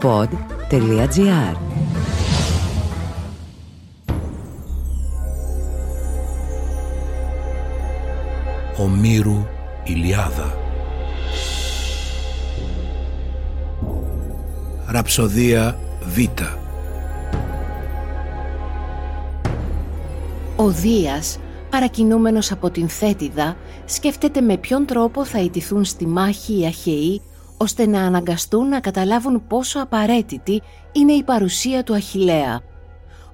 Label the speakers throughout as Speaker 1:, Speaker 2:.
Speaker 1: pod.gr
Speaker 2: Ομήρου Ηλιάδα. Ραψοδία Β.
Speaker 3: Ο Δίας, παρακινούμενος από την Θέτιδα, σκέφτεται με ποιον τρόπο θα ιτηθούν στη μάχη οι Αχαιοί, ώστε να αναγκαστούν να καταλάβουν πόσο απαραίτητη είναι η παρουσία του Αχιλέα.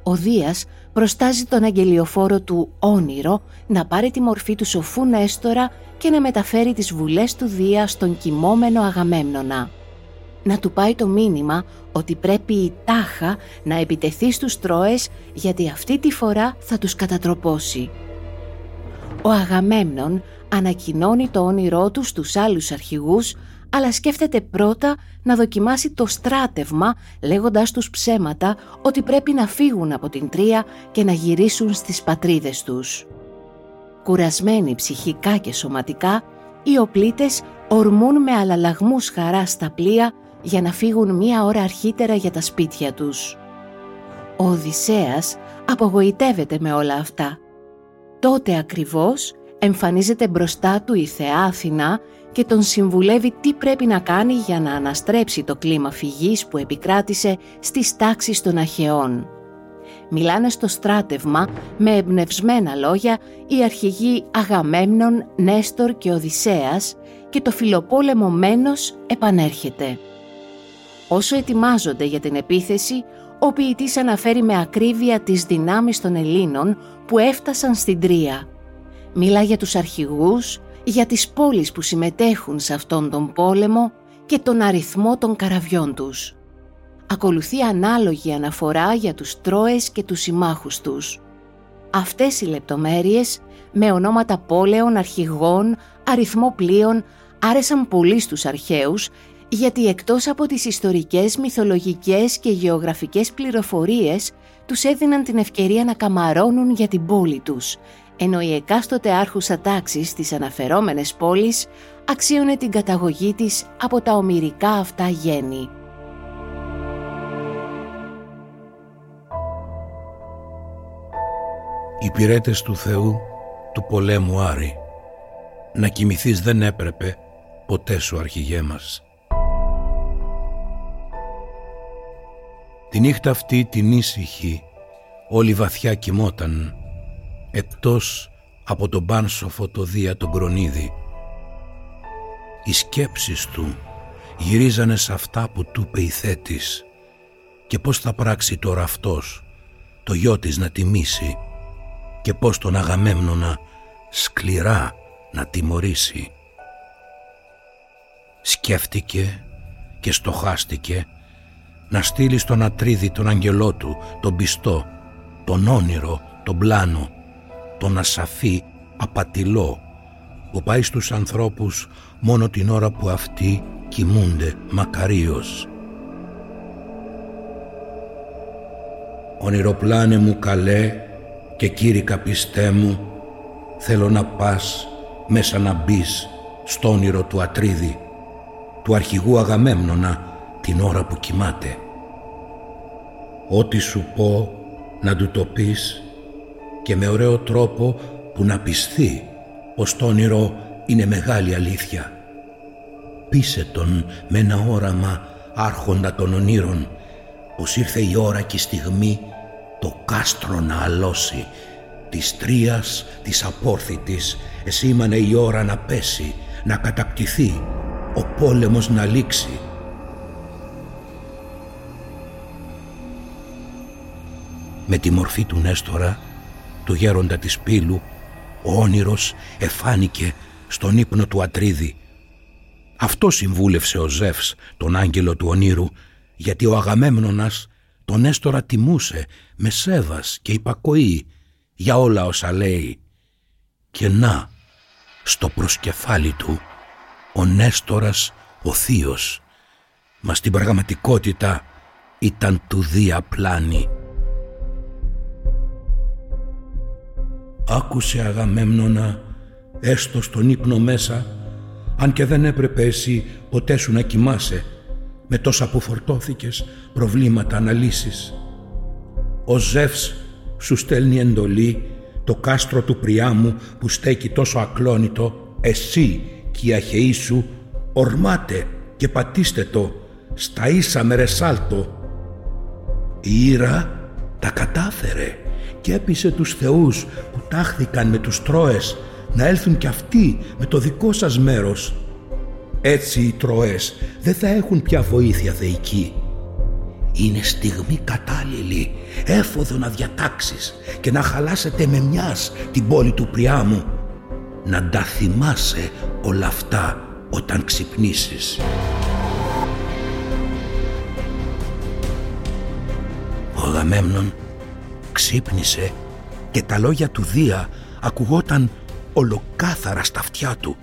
Speaker 3: Ο Δίας προστάζει τον αγγελιοφόρο του όνειρο να πάρει τη μορφή του σοφού Νέστορα και να μεταφέρει τις βουλές του Δία στον κοιμόμενο Αγαμέμνονα. Να του πάει το μήνυμα ότι πρέπει η τάχα να επιτεθεί στους Τρόες γιατί αυτή τη φορά θα τους κατατροπώσει. Ο Αγαμέμνον ανακοινώνει το όνειρό του στους άλλους αρχηγούς αλλά σκέφτεται πρώτα να δοκιμάσει το στράτευμα λέγοντας τους ψέματα ότι πρέπει να φύγουν από την Τρία και να γυρίσουν στις πατρίδες τους. Κουρασμένοι ψυχικά και σωματικά, οι οπλίτες ορμούν με αλλαλαγμούς χαρά στα πλοία για να φύγουν μία ώρα αρχίτερα για τα σπίτια τους. Ο Οδυσσέας απογοητεύεται με όλα αυτά. Τότε ακριβώς εμφανίζεται μπροστά του η θεά Αθηνά και τον συμβουλεύει τι πρέπει να κάνει για να αναστρέψει το κλίμα φυγής που επικράτησε στις τάξεις των Αχαιών. Μιλάνε στο στράτευμα με εμπνευσμένα λόγια οι αρχηγοί Αγαμέμνων, Νέστορ και Οδυσσέας και το φιλοπόλεμο Μένος επανέρχεται. Όσο ετοιμάζονται για την επίθεση, ο ποιητής αναφέρει με ακρίβεια τις δυνάμεις των Ελλήνων που έφτασαν στην Τρία. Μιλά για τους αρχηγούς, για τις πόλεις που συμμετέχουν σε αυτόν τον πόλεμο και τον αριθμό των καραβιών τους. Ακολουθεί ανάλογη αναφορά για τους Τρόες και τους συμμάχους τους. Αυτές οι λεπτομέρειες, με ονόματα πόλεων, αρχηγών, αριθμό πλοίων, άρεσαν πολύ στους αρχαίους γιατί εκτός από τις ιστορικές, μυθολογικές και γεωγραφικές πληροφορίες τους έδιναν την ευκαιρία να καμαρώνουν για την πόλη τους, ενώ η εκάστοτε άρχουσα τάξη στις αναφερόμενες πόλεις αξίωνε την καταγωγή της από τα ομυρικά αυτά γέννη.
Speaker 2: Οι πυρέτες του Θεού του πολέμου Άρη να κοιμηθείς δεν έπρεπε ποτέ σου αρχηγέ μας. Τη νύχτα αυτή την ήσυχη όλη βαθιά κοιμόταν εκτός από τον πάνσοφο το Δία τον Κρονίδη. Οι σκέψεις του γυρίζανε σε αυτά που του είπε η θέτης και πώς θα πράξει τώρα αυτός το γιο της να τιμήσει και πώς τον Αγαμέμνονα σκληρά να τιμωρήσει. Σκέφτηκε και στοχάστηκε να στείλει στον Ατρίδη τον αγγελό του, τον πιστό, τον όνειρο, τον πλάνο, τον ασαφή απατηλό που πάει στους ανθρώπους μόνο την ώρα που αυτοί κοιμούνται μακαρίως. Ονειροπλάνε μου καλέ και κήρυκα πιστέ μου θέλω να πας μέσα να μπεις στο όνειρο του Ατρίδη του αρχηγού Αγαμέμνονα την ώρα που κοιμάται. Ό,τι σου πω να του το πεις και με ωραίο τρόπο που να πιστεί πως το όνειρο είναι μεγάλη αλήθεια. Πείσε τον με ένα όραμα άρχοντα των ονείρων πως ήρθε η ώρα και η στιγμή το κάστρο να αλώσει της τρίας της απόρθητης εσήμανε η ώρα να πέσει να κατακτηθεί ο πόλεμος να λήξει με τη μορφή του Νέστορα του γέροντα της Πύλου, ο όνειρος εφάνηκε στον ύπνο του Ατρίδη. Αυτό συμβούλευσε ο Ζεύς, τον άγγελο του ονείρου, γιατί ο Αγαμέμνονας τον έστορα τιμούσε με σέβας και υπακοή για όλα όσα λέει. Και να, στο προσκεφάλι του, ο Νέστορας ο θείος, μα στην πραγματικότητα ήταν του Δία πλάνη. Άκουσε Αγαμέμνονα έστω στον ύπνο μέσα αν και δεν έπρεπε εσύ ποτέ σου να κοιμάσαι με τόσα που φορτώθηκες προβλήματα να λύσεις. Ο Ζεύς σου στέλνει εντολή το κάστρο του Πριάμου που στέκει τόσο ακλόνητο, εσύ και οι αχαιοί σου ορμάτε και πατήστε το στα ίσα με ρεσάλτο. Η Ήρα τα κατάφερε και έπεισε τους θεούς που τάχθηκαν με τους Τρόες να έλθουν κι αυτοί με το δικό σας μέρος. Έτσι οι Τρόες δεν θα έχουν πια βοήθεια θεϊκή. Είναι στιγμή κατάλληλη, έφοδο να διατάξεις και να χαλάσετε με μιας την πόλη του Πριάμου. Να τα θυμάσαι όλα αυτά όταν ξυπνήσεις. Ο Αγαμέμνον ξύπνησε και τα λόγια του Δία ακουγόταν ολοκάθαρα στα αυτιά του.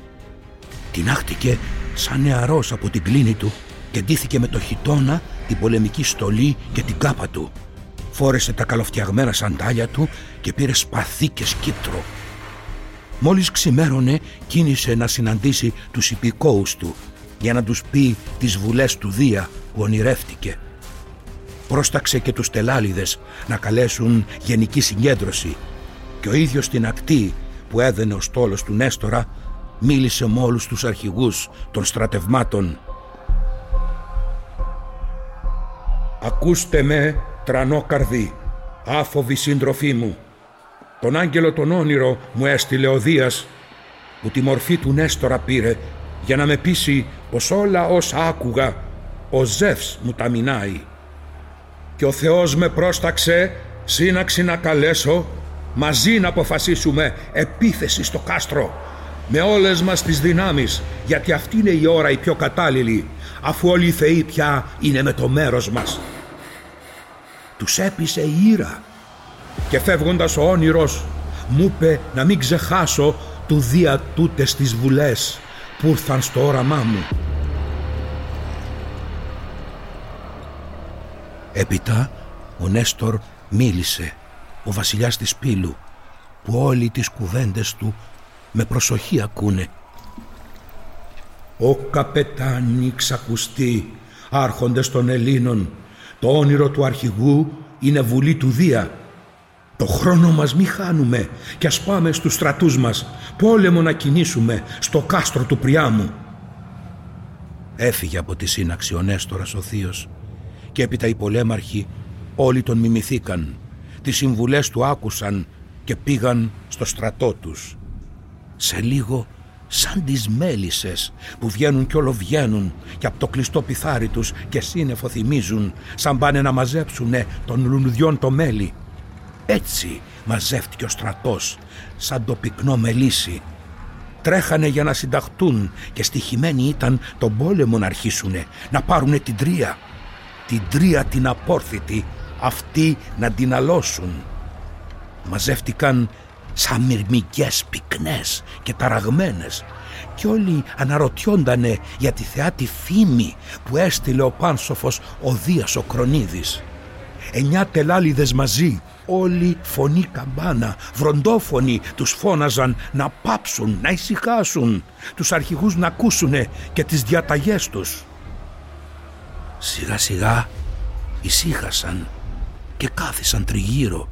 Speaker 2: Την άχτηκε σαν νεαρός από την κλίνη του και ντύθηκε με το χιτόνα, την πολεμική στολή και την κάπα του. Φόρεσε τα καλοφτιαγμένα σαντάλια του και πήρε σπαθί και σκύπτρο. Μόλις ξημέρωνε κίνησε να συναντήσει τους υπηκόους του για να τους πει τις βουλές του Δία που ονειρεύτηκε. Πρόσταξε και τους τελάλιδες να καλέσουν γενική συγκέντρωση και ο ίδιος στην ακτή που έδαινε ο στόλος του Νέστορα μίλησε με όλους τους αρχηγούς των στρατευμάτων. «Ακούστε με, τρανό καρδί, άφοβη σύντροφή μου. Τον άγγελο τον όνειρο μου έστειλε ο Δίας, που τη μορφή του Νέστορα πήρε για να με πείσει πως όλα όσα άκουγα ο Ζεύς μου τα μινάει. Και ο Θεός με πρόσταξε σύναξη να καλέσω μαζί να αποφασίσουμε επίθεση στο κάστρο με όλες μας τις δυνάμεις γιατί αυτή είναι η ώρα η πιο κατάλληλη αφού όλοι οι θεοί πια είναι με το μέρος μας. Τους έπεισε η ήρα και φεύγοντας ο όνειρος μου είπε να μην ξεχάσω του δια τούτες τις βουλές που ήρθαν στο όραμά μου. Έπειτα ο Νέστορ μίλησε ο βασιλιάς της Πύλου που όλοι τις κουβέντες του με προσοχή ακούνε. «Ο καπετάνι ξακουστεί, άρχοντες των Ελλήνων, το όνειρο του αρχηγού είναι βουλή του Δία. Το χρόνο μας μη χάνουμε και ας πάμε στους στρατούς μας, πόλεμο να κινήσουμε στο κάστρο του Πριάμου». Έφυγε από τη σύναξη ο Νέστορας ο θείος και έπειτα οι πολέμαρχοι όλοι τον μιμηθήκαν τις συμβουλές του άκουσαν και πήγαν στο στρατό τους. Σε λίγο σαν τις μέλισσες που βγαίνουν κι όλο βγαίνουν και από το κλειστό πιθάρι τους και σύννεφο θυμίζουν σαν πάνε να μαζέψουνε των λουλουδιών το μέλι. Έτσι μαζεύτηκε ο στρατός σαν το πυκνό μελίσι. Τρέχανε για να συνταχτούν και στοιχημένοι ήταν τον πόλεμο να αρχίσουνε, να πάρουνε την τρία. Την τρία την απόρθητη αυτοί να την αλώσουν. Μαζεύτηκαν σαν μυρμικές πυκνές και ταραγμένες και όλοι αναρωτιόντανε για τη θεάτη φήμη που έστειλε ο Πάνσοφος ο Δίας ο Κρονίδης. Εννιά τελάλιδες μαζί, όλοι φωνή καμπάνα, βροντόφωνοι τους φώναζαν να πάψουν, να ησυχάσουν, τους αρχηγούς να ακούσουνε και τις διαταγές τους. Σιγά σιγά ησύχασαν και κάθισαν τριγύρω.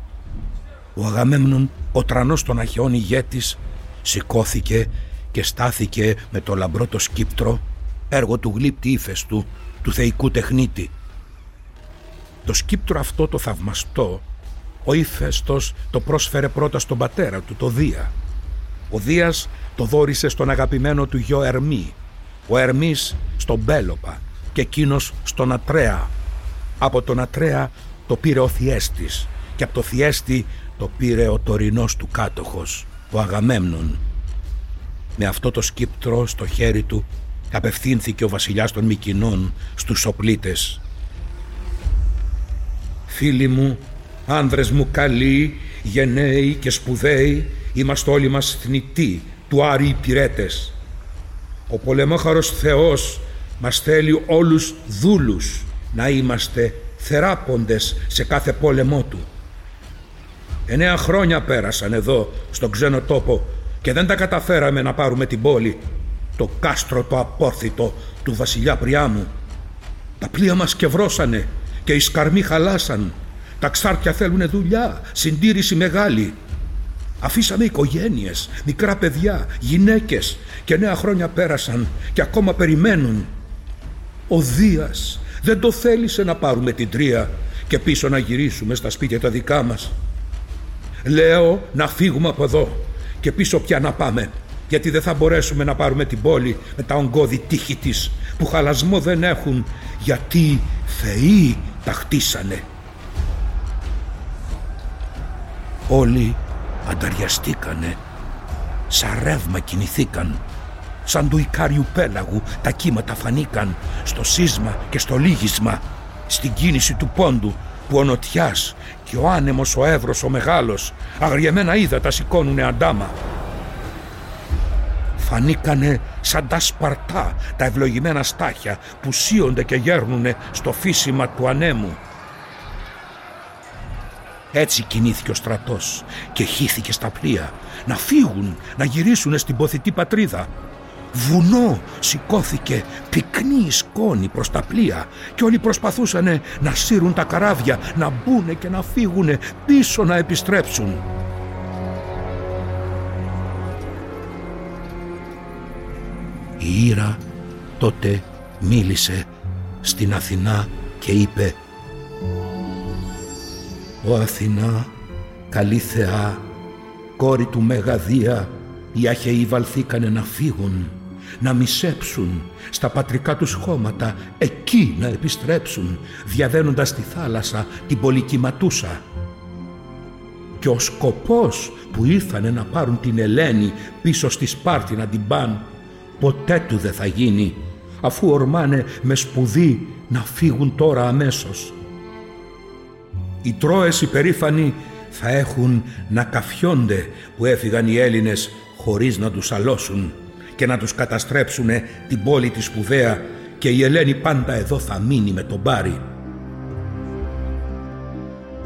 Speaker 2: Ο Αγαμέμνον, ο τρανός των Αχαιών ηγέτης, σηκώθηκε και στάθηκε με το λαμπρό το σκύπτρο, έργο του γλύπτη ύφες του, του θεϊκού τεχνίτη. Το σκύπτρο αυτό το θαυμαστό, ο ύφεστος το πρόσφερε πρώτα στον πατέρα του, το Δία. Ο Δίας το δόρισε στον αγαπημένο του γιο Ερμή, ο Ερμής στον Πέλοπα και εκείνος στον Ατρέα. Από τον Ατρέα το πήρε ο Θιέστης και από το Θιέστη το πήρε ο τωρινός του κάτοχος, ο Αγαμέμνον. Με αυτό το σκύπτρο στο χέρι του απευθύνθηκε ο βασιλιάς των Μικινών στους οπλίτες. «Φίλοι μου, άνδρες μου καλοί, γενναίοι και σπουδαίοι, είμαστε όλοι μας θνητοί, του Άρη υπηρέτες. Ο πολεμόχαρος Θεός μας θέλει όλους δούλους να είμαστε θεράποντες σε κάθε πόλεμό του. Εννέα χρόνια πέρασαν εδώ στον ξένο τόπο και δεν τα καταφέραμε να πάρουμε την πόλη, το κάστρο το απόρθητο του βασιλιά Πριάμου. Τα πλοία μας κευρώσανε και οι σκαρμοί χαλάσαν. Τα ξάρτια θέλουν δουλειά, συντήρηση μεγάλη. Αφήσαμε οικογένειες, μικρά παιδιά, γυναίκες και νέα χρόνια πέρασαν και ακόμα περιμένουν. Ο Δίας δεν το θέλησε να πάρουμε την τρία και πίσω να γυρίσουμε στα σπίτια τα δικά μας. Λέω να φύγουμε από εδώ και πίσω πια να πάμε γιατί δεν θα μπορέσουμε να πάρουμε την πόλη με τα ογκώδη τείχη της που χαλασμό δεν έχουν γιατί θεοί τα χτίσανε. Όλοι ανταριαστήκανε, σαν ρεύμα κινηθήκαν, σαν του Ικάριου πέλαγου τα κύματα φανήκαν στο σύσμα και στο λίγισμα, στην κίνηση του πόντου που ο νοτιάς και ο άνεμος ο Εύρος ο μεγάλος αγριεμένα ύδατα σηκώνουνε αντάμα. Φανήκανε σαν τα σπαρτά τα ευλογημένα στάχια που σύονται και γέρνουνε στο φύσιμα του ανέμου. Έτσι κινήθηκε ο στρατός και χύθηκε στα πλοία να φύγουν, να γυρίσουν στην ποθητή πατρίδα. Βουνό σηκώθηκε πυκνή σκόνη προς τα πλοία και όλοι προσπαθούσαν να σύρουν τα καράβια, να μπουνε και να φύγουν πίσω να επιστρέψουν. Η Ήρα τότε μίλησε στην Αθηνά και είπε «Ο Αθηνά, καλή θεά, κόρη του Μεγαδία, οι Αχαιοί βαλθήκανε να φύγουν, να μισέψουν στα πατρικά τους χώματα, εκεί να επιστρέψουν, διαδένοντας τη θάλασσα την πολυκυματούσα. Και ο σκοπός που ήρθανε να πάρουν την Ελένη πίσω στη Σπάρτη να την πάν, ποτέ του δεν θα γίνει, αφού ορμάνε με σπουδή να φύγουν τώρα αμέσως. Οι Τρόες υπερήφανοι θα έχουν να καφιόνται που έφυγαν οι Έλληνες χωρίς να τους αλώσουν και να τους καταστρέψουνε την πόλη της σπουδαία και η Ελένη πάντα εδώ θα μείνει με τον Πάρη.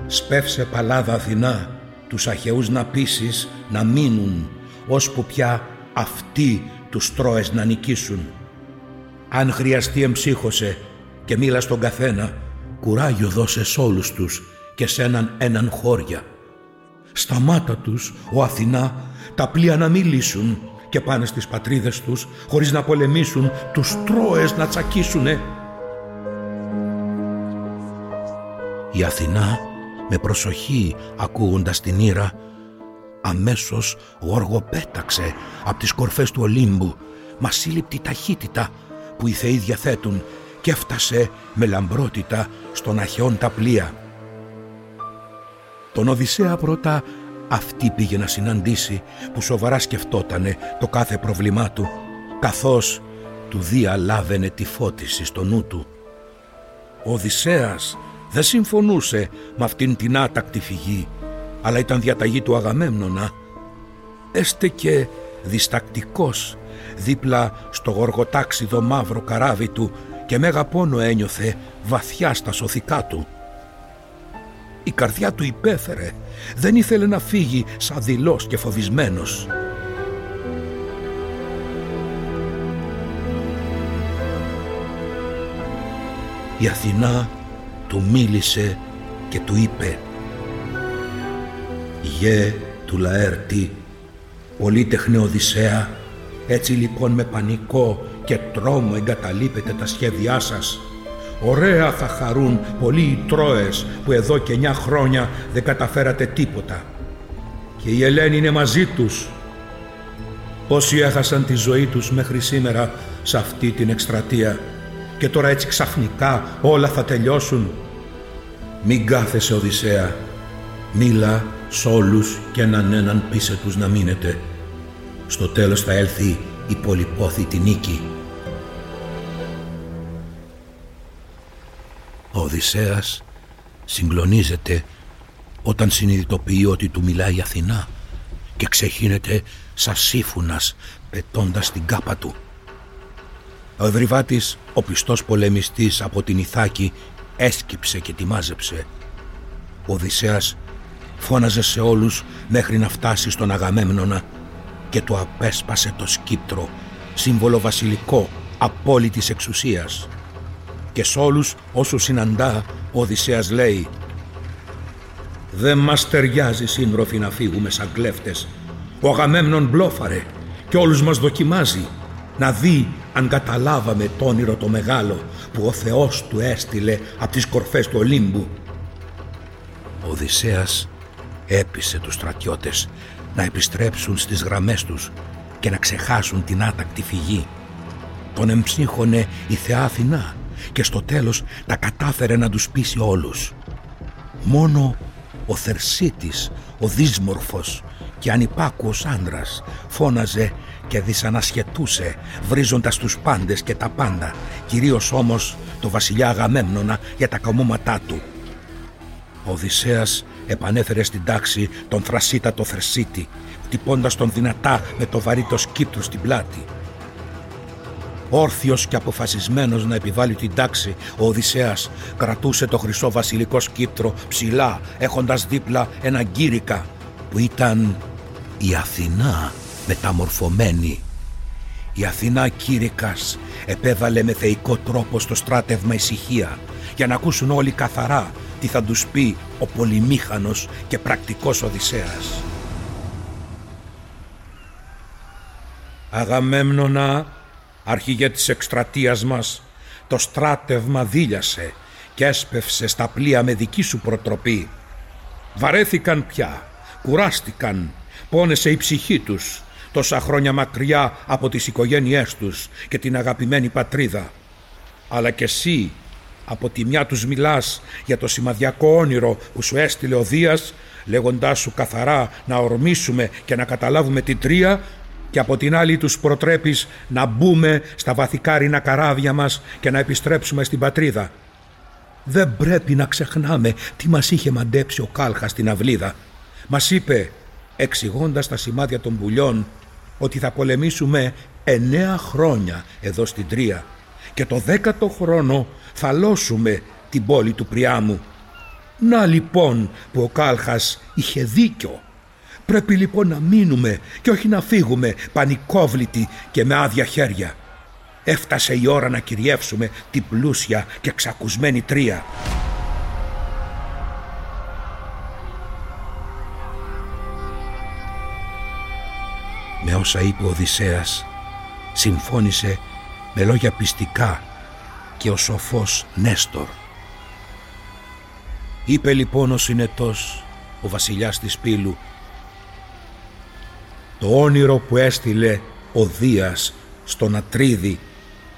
Speaker 2: Σπεύσε παλάδα Αθηνά τους Αχαιούς να πείσεις να μείνουν ώσπου πια αυτοί τους Τρόες να νικήσουν. Αν χρειαστεί εμψύχωσε και μίλα στον καθένα, κουράγιο δώσε σ' όλους τους και σε έναν έναν χώρια. Στα μάτα τους, ο Αθηνά, τα πλοία να μιλήσουν και πάνε στις πατρίδες τους χωρίς να πολεμήσουν, τους Τρόες να τσακίσουνε. Η Αθηνά με προσοχή ακούγοντας την ήρα αμέσως γοργοπέταξε από τις κορφές του Ολύμπου μα σύλληπτη ταχύτητα που οι θεοί διαθέτουν και έφτασε με λαμπρότητα στον αχαιόν τα πλοία. Τον Οδυσσέα πρώτα αυτή πήγε να συναντήσει που σοβαρά σκεφτότανε το κάθε πρόβλημά του καθώς του διαλάβαινε τη φώτιση στο νου του. Ο Οδυσσέας δεν συμφωνούσε με αυτήν την άτακτη φυγή αλλά ήταν διαταγή του Αγαμέμνονα έστε και διστακτικός δίπλα στο γοργοτάξιδο μαύρο καράβι του και μέγα πόνο ένιωθε βαθιά στα σωθικά του. Η καρδιά του υπέφερε, δεν ήθελε να φύγει σαν δηλός και φοβισμένος. Η Αθηνά του μίλησε και του είπε «Γε του Λαέρτη, πολύτεχνε Οδυσσέα, έτσι λοιπόν με πανικό και τρόμο εγκαταλείπετε τα σχέδιά σας. Ωραία θα χαρούν πολλοί οι Τρόες που εδώ και εννιά χρόνια δεν καταφέρατε τίποτα. Και η Ελένη είναι μαζί τους. Όσοι έχασαν τη ζωή τους μέχρι σήμερα σε αυτή την εκστρατεία και τώρα έτσι ξαφνικά όλα θα τελειώσουν. Μην κάθεσαι Οδυσσέα, μίλα σ' όλους και έναν έναν πείσε τους να μείνετε. Στο τέλος θα έλθει η πολυπόθητη νίκη. Οδυσσέας συγκλονίζεται όταν συνειδητοποιεί ότι του μιλάει η Αθηνά και ξεχύνεται σαν σύφουνας πετώντας την κάπα του. Ο Ευρυβάτης, ο πιστός πολεμιστής από την Ιθάκη, έσκυψε και τη μάζεψε. Ο Οδυσσέας φώναζε σε όλους μέχρι να φτάσει στον Αγαμέμνονα και του απέσπασε το σκύπτρο, σύμβολο βασιλικό απόλυτης εξουσίας. Και σ' όλους όσους συναντά ο Οδυσσέας λέει «Δεν μας ταιριάζει σύντροφοι να φύγουμε σαν κλέφτες. Ο Αγαμέμνον μπλόφαρε και όλους μας δοκιμάζει να δει αν καταλάβαμε το όνειρο το μεγάλο που ο Θεός του έστειλε από τις κορφές του Ολύμπου». Ο Οδυσσέας έπεισε τους στρατιώτες να επιστρέψουν στις γραμμές τους και να ξεχάσουν την άτακτη φυγή. Τον εμψύχωνε η Θεά Αθηνά και στο τέλος τα κατάφερε να τους πείσει όλους. Μόνο ο Θερσίτης, ο δύσμορφος και ανυπάκουος άντρας φώναζε και δυσανασχετούσε βρίζοντας τους πάντες και τα πάντα κυρίως όμως το βασιλιά Αγαμέμνονα για τα καμώματά του. Ο Οδυσσέας επανέφερε στην τάξη τον θρασίτατο Θερσίτη χτυπώντας τον δυνατά με το βαρύ το σκύπτρο στην πλάτη. Όρθιος και αποφασισμένος να επιβάλλει την τάξη, ο Οδυσσέας κρατούσε το χρυσό βασιλικό σκύπτρο ψηλά, έχοντας δίπλα ένα γκύρικα που ήταν η Αθηνά μεταμορφωμένη. Η Αθηνά κήρυκας επέβαλε με θεϊκό τρόπο στο στράτευμα ησυχία για να ακούσουν όλοι καθαρά τι θα τους πει ο πολυμήχανος και πρακτικός Οδυσσέας. Αγαμέμνονα, αρχηγέ της εκστρατείας μας, το στράτευμα δίλιασε και έσπευσε στα πλοία με δική σου προτροπή. Βαρέθηκαν πια, κουράστηκαν, πόνεσε η ψυχή τους, τόσα χρόνια μακριά από τις οικογένειές τους και την αγαπημένη πατρίδα. Αλλά και εσύ από τη μια τους μιλάς για το σημαδιακό όνειρο που σου έστειλε ο Δίας, λέγοντάς σου καθαρά να ορμήσουμε και να καταλάβουμε την τρία και από την άλλη τους προτρέπεις να μπούμε στα βαθικάρινα καράβια μας και να επιστρέψουμε στην πατρίδα. Δεν πρέπει να ξεχνάμε τι μας είχε μαντέψει ο Κάλχας στην αυλίδα. Μας είπε, εξηγώντας τα σημάδια των πουλιών, ότι θα πολεμήσουμε εννέα χρόνια εδώ στην Τρία και το δέκατο χρόνο θα λώσουμε την πόλη του Πριάμου. Να λοιπόν που ο Κάλχας είχε δίκιο. Πρέπει λοιπόν να μείνουμε και όχι να φύγουμε πανικόβλητοι και με άδεια χέρια. Έφτασε η ώρα να κυριεύσουμε την πλούσια και ξακουσμένη τρία. Με όσα είπε ο Οδυσσέας, συμφώνησε με λόγια πιστικά και ο σοφός Νέστορ. Είπε λοιπόν ο συνετός, ο βασιλιάς της Πύλου, το όνειρο που έστειλε ο Δίας στον Ατρίδη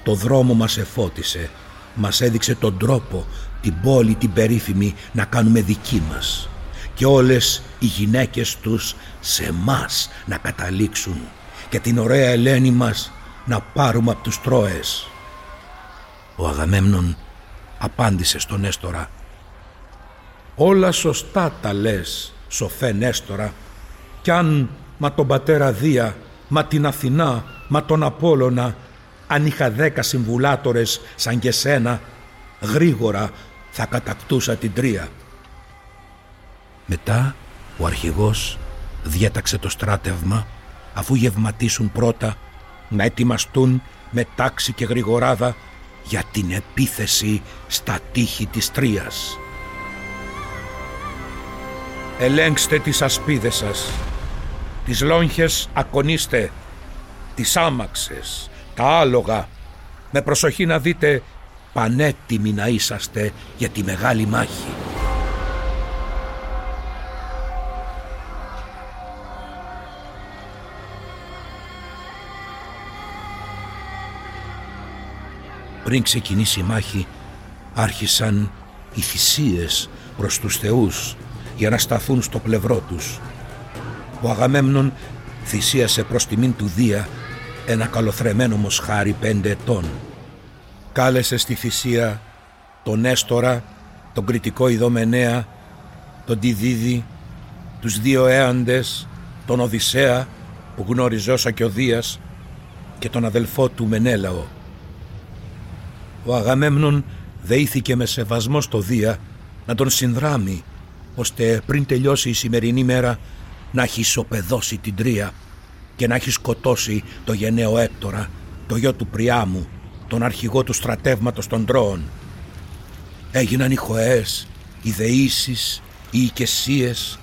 Speaker 2: το δρόμο μας εφώτισε, μας έδειξε τον τρόπο, την πόλη την περίφημη να κάνουμε δική μας και όλες οι γυναίκες τους σε μας να καταλήξουν και την ωραία Ελένη μας να πάρουμε από τους Τρόες. Ο Αγαμέμνον απάντησε στον Έστορα «Όλα σωστά τα λες, σοφέ Νέστορα, κι αν μα τον πατέρα Δία, μα την Αθηνά, μα τον Απόλλωνα, αν είχα δέκα συμβουλάτορες σαν και σένα, γρήγορα θα κατακτούσα την τρία. Μετά ο αρχηγός διέταξε το στράτευμα αφού γευματίσουν πρώτα να ετοιμαστούν με τάξη και γρηγοράδα για την επίθεση στα τείχη της Τρίας. Ελέγξτε τις ασπίδες σας τις λόγχες ακονίστε, τις άμαξες, τα άλογα. Με προσοχή να δείτε πανέτοιμοι να είσαστε για τη μεγάλη μάχη. Πριν ξεκινήσει η μάχη, άρχισαν οι θυσίες προς τους θεούς για να σταθούν στο πλευρό τους ο Αγαμέμνον θυσίασε προς τιμήν του Δία ένα καλοθρεμένο μοσχάρι πέντε ετών. Κάλεσε στη θυσία τον Έστορα, τον κριτικό Ιδωμενέα, τον Τιδίδη, τους δύο έαντες, τον Οδυσσέα που γνώριζε όσα και ο Δίας και τον αδελφό του Μενέλαο. Ο Αγαμέμνον δεήθηκε με σεβασμό στο Δία να τον συνδράμει ώστε πριν τελειώσει η σημερινή μέρα να έχεις ισοπεδώσει την Τρία και να έχεις σκοτώσει το γενναίο Έκτορα, το γιο του Πριάμου, τον αρχηγό του στρατεύματος των Τρώων Έγιναν οι χωές, οι δεήσεις, οι οικεσίες,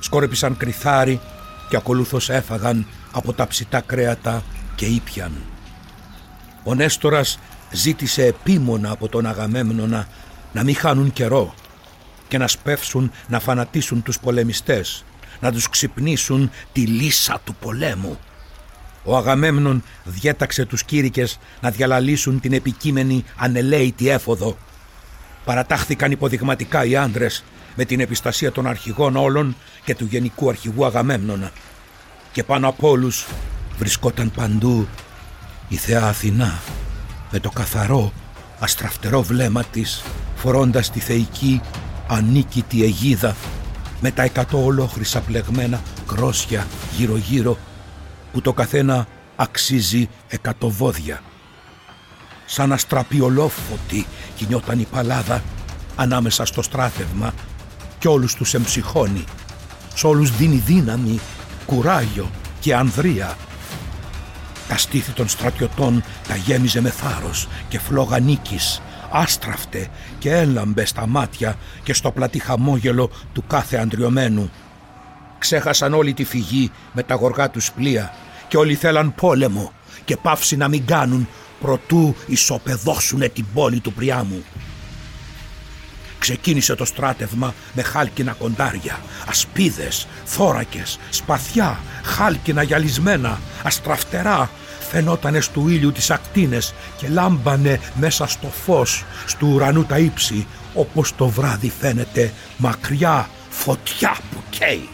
Speaker 2: σκόρπισαν κρυθάρι και ακολούθως έφαγαν από τα ψητά κρέατα και ήπιαν. Ο Νέστορας ζήτησε επίμονα από τον Αγαμέμνονα να μην χάνουν καιρό και να σπεύσουν να φανατίσουν τους πολεμιστές, να τους ξυπνήσουν τη λύσα του πολέμου. Ο Αγαμέμνον διέταξε τους κήρυκες να διαλαλήσουν την επικείμενη ανελαίτη έφοδο. Παρατάχθηκαν υποδειγματικά οι άντρες με την επιστασία των αρχηγών όλων και του γενικού αρχηγού Αγαμέμνονα. Και πάνω από όλους βρισκόταν παντού η Θεά Αθηνά με το καθαρό αστραφτερό βλέμμα της φορώντας τη θεϊκή ανίκητη αιγίδα με τα εκατό ολόχρυσα πλεγμένα κρόσια γύρω γύρω που το καθένα αξίζει εκατοβόδια. Σαν αστραπιολόφωτη κινιόταν η παλάδα ανάμεσα στο στράθευμα και όλους τους εμψυχώνει. Σ' όλους δίνει δύναμη, κουράγιο και ανδρεία. Τα στήθη των στρατιωτών τα γέμιζε με θάρρος και φλόγα νίκης, άστραφτε και έλαμπε στα μάτια και στο πλατή χαμόγελο του κάθε αντριωμένου. Ξέχασαν όλη τη φυγή με τα γοργά τους πλοία και όλοι θέλαν πόλεμο και πάυση να μην κάνουν προτού ισοπεδώσουνε την πόλη του Πριάμου. Ξεκίνησε το στράτευμα με χάλκινα κοντάρια, ασπίδες, θώρακες, σπαθιά, χάλκινα γυαλισμένα, αστραφτερά, φαινότανε στου ήλιου τις ακτίνες και λάμπανε μέσα στο φως στου ουρανού τα ύψη, όπως το βράδυ φαίνεται μακριά φωτιά που καίει.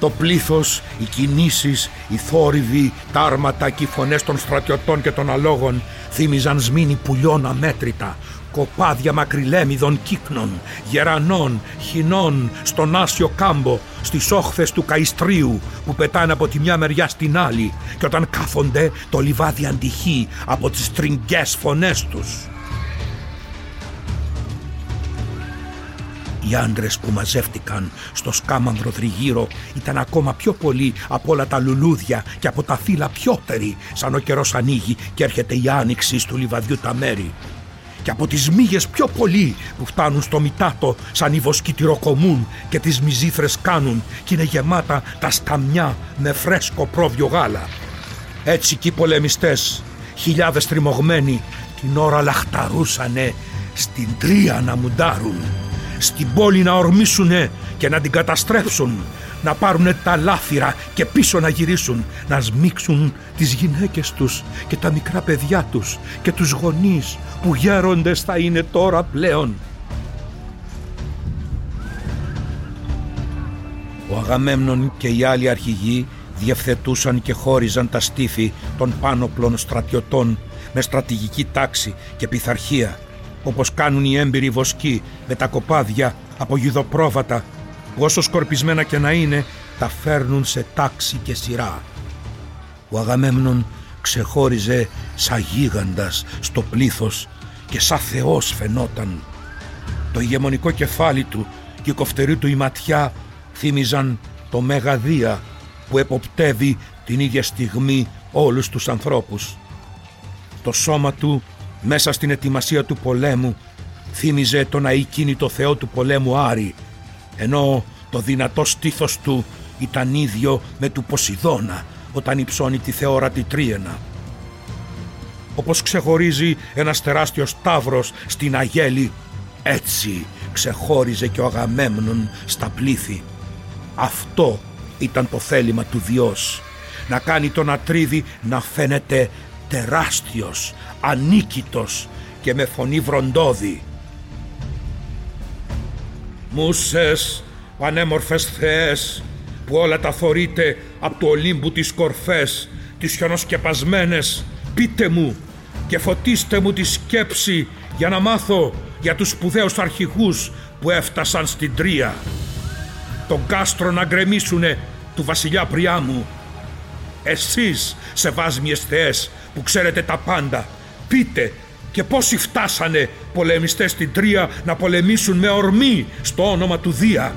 Speaker 2: Το πλήθος, οι κινήσεις, οι θόρυβοι, τα άρματα και οι φωνές των στρατιωτών και των αλόγων θύμιζαν σμήνη πουλιών αμέτρητα, κοπάδια μακριλέμιδων κύκνων, γερανών, χινών, στον Άσιο κάμπο, στις όχθες του Καϊστρίου που πετάνε από τη μια μεριά στην άλλη και όταν κάθονται το λιβάδι αντυχεί από τις τριγκές φωνές τους. Οι άντρες που μαζεύτηκαν στο σκάμανδρο τριγύρω ήταν ακόμα πιο πολλοί από όλα τα λουλούδια και από τα φύλλα πιότεροι, σαν ο καιρός ανοίγει και έρχεται η άνοιξη του λιβαδιού τα μέρη. Και από τις μύγες πιο πολλοί που φτάνουν στο μητάτο σαν οι βοσκοί τυροκομούν και τις μυζήθρες κάνουν και είναι γεμάτα τα σταμιά με φρέσκο πρόβιο γάλα. Έτσι κι οι πολεμιστές, χιλιάδες τριμωγμένοι, την ώρα λαχταρούσανε στην τρία να μουντάρουν στην πόλη να ορμήσουνε και να την καταστρέψουν, να πάρουνε τα λάφυρα και πίσω να γυρίσουν, να σμίξουν τις γυναίκες τους και τα μικρά παιδιά τους και τους γονείς που γέροντες θα είναι τώρα πλέον. Ο Αγαμέμνον και οι άλλοι αρχηγοί διευθετούσαν και χώριζαν τα στήθη των πάνωπλων στρατιωτών με στρατηγική τάξη και πειθαρχία όπως κάνουν οι έμπειροι βοσκοί με τα κοπάδια από γιδοπρόβατα που όσο σκορπισμένα και να είναι τα φέρνουν σε τάξη και σειρά. Ο Αγαμέμνον ξεχώριζε σαν γίγαντας στο πλήθος και σαν θεός φαινόταν. Το ηγεμονικό κεφάλι του και η κοφτερή του η ματιά θύμιζαν το Μεγαδία που εποπτεύει την ίδια στιγμή όλους τους ανθρώπους. Το σώμα του μέσα στην ετοιμασία του πολέμου θύμιζε τον αικίνητο θεό του πολέμου Άρη ενώ το δυνατό στήθος του ήταν ίδιο με του Ποσειδώνα όταν υψώνει τη θεόρατη τρίαινα. Όπως ξεχωρίζει ένας τεράστιος τάβρος στην Αγέλη έτσι ξεχώριζε και ο Αγαμέμνον στα πλήθη. Αυτό ήταν το θέλημα του Διός να κάνει τον Ατρίδη να φαίνεται τεράστιος, ανίκητος και με φωνή βροντόδη. Μούσες, πανέμορφες θεές, που όλα τα θωρείτε από το Ολύμπου τις κορφές, τις χιονοσκεπασμένες, πείτε μου και φωτίστε μου τη σκέψη για να μάθω για τους σπουδαίους αρχηγούς που έφτασαν στην Τρία. Τον κάστρο να γκρεμίσουνε του βασιλιά Πριάμου. Εσείς, σεβάσμιες θεές, που ξέρετε τα πάντα. Πείτε και πόσοι φτάσανε πολεμιστές στην Τρία να πολεμήσουν με ορμή στο όνομα του Δία.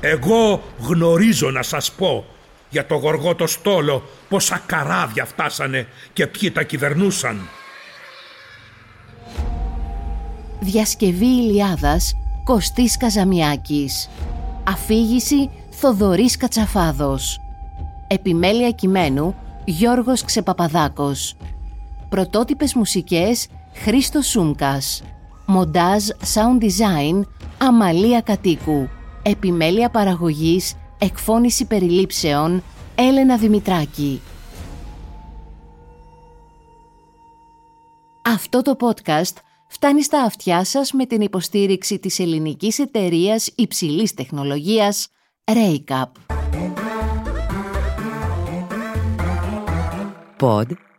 Speaker 2: Εγώ γνωρίζω να σας πω για το γοργό το στόλο πόσα καράβια φτάσανε και ποιοι τα κυβερνούσαν.
Speaker 3: Διασκευή Ηλιάδας Κωστής Καζαμιάκης Αφήγηση Θοδωρής Κατσαφάδος Επιμέλεια κειμένου Γιώργος Ξεπαπαδάκος Πρωτότυπες μουσικές Χρήστος Σούμκας Μοντάζ Sound Design Αμαλία Κατοίκου Επιμέλεια παραγωγής Εκφώνηση περιλήψεων Έλενα Δημητράκη Αυτό το podcast φτάνει στα αυτιά σας με την υποστήριξη της ελληνικής εταιρείας υψηλής τεχνολογίας Raycap.
Speaker 1: Pod.gr.